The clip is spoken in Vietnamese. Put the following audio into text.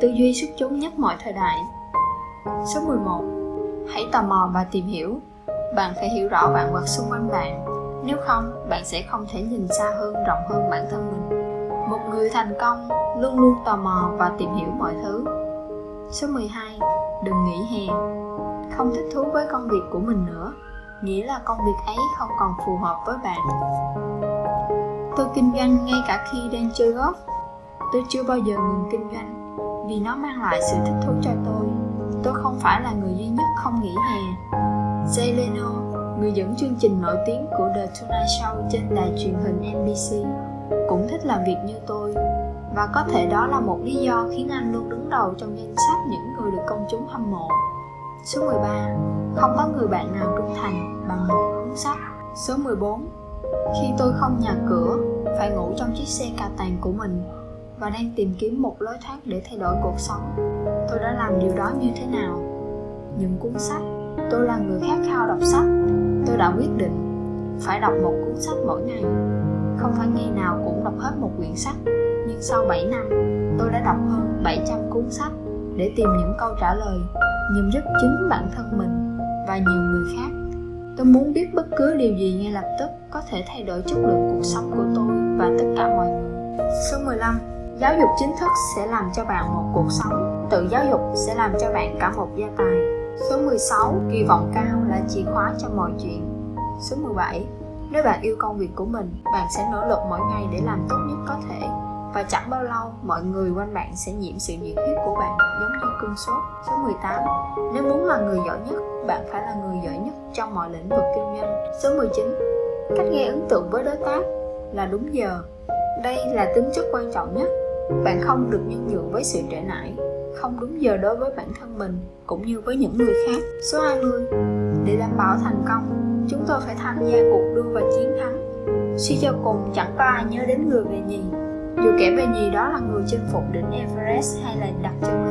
tư duy xuất chúng nhất mọi thời đại. Số 11. Hãy tò mò và tìm hiểu. Bạn phải hiểu rõ vạn vật xung quanh bạn. Nếu không, bạn sẽ không thể nhìn xa hơn, rộng hơn bản thân mình. Một người thành công luôn luôn tò mò và tìm hiểu mọi thứ. Số 12. Đừng nghỉ hè. Không thích thú với công việc của mình nữa, nghĩa là công việc ấy không còn phù hợp với bạn. Tôi kinh doanh ngay cả khi đang chơi golf. Tôi chưa bao giờ ngừng kinh doanh vì nó mang lại sự thích thú cho tôi. Tôi không phải là người duy nhất không nghỉ hè. Jay Leno, người dẫn chương trình nổi tiếng của The Tonight Show trên đài truyền hình NBC, cũng thích làm việc như tôi và có thể đó là một lý do khiến anh luôn đứng đầu trong danh sách những người được công chúng hâm mộ. Số 13. Không có người bạn nào trung thành bằng một cuốn sách. Số 14. Khi tôi không nhà cửa, phải ngủ trong chiếc xe cà tàng của mình và đang tìm kiếm một lối thoát để thay đổi cuộc sống, tôi đã làm điều đó như thế nào? Những cuốn sách, tôi là người khát khao đọc sách, tôi đã quyết định phải đọc một cuốn sách mỗi ngày. Không phải ngày nào cũng đọc hết một quyển sách, nhưng sau 7 năm, tôi đã đọc hơn 700 cuốn sách để tìm những câu trả lời nhằm giúp chính bản thân mình và nhiều người khác. Tôi muốn biết bất cứ điều gì ngay lập tức có thể thay đổi chất lượng cuộc sống của tôi và tất cả mọi người. Số 15. Giáo dục chính thức sẽ làm cho bạn một cuộc sống, tự giáo dục sẽ làm cho bạn cả một gia tài. Số 16. Kỳ vọng cao là chìa khóa cho mọi chuyện. Số 17. Nếu bạn yêu công việc của mình, bạn sẽ nỗ lực mỗi ngày để làm tốt nhất có thể và chẳng bao lâu mọi người quanh bạn sẽ nhiễm sự nhiệt huyết của bạn giống như cơn sốt. Số 18. Nếu muốn là người giỏi nhất, bạn phải là người giỏi nhất trong mọi lĩnh vực kinh doanh. Số 19. Cách gây ấn tượng với đối tác là đúng giờ. Đây là tính chất quan trọng nhất. Bạn không được nhân nhượng với sự trễ nải, không đúng giờ đối với bản thân mình cũng như với những người khác. Số 20. Để đảm bảo thành công, chúng tôi phải tham gia cuộc đua và chiến thắng. Suy cho cùng chẳng có ai nhớ đến người về nhì dù kẻ về nhì đó là người chinh phục đỉnh Everest hay là đặt chân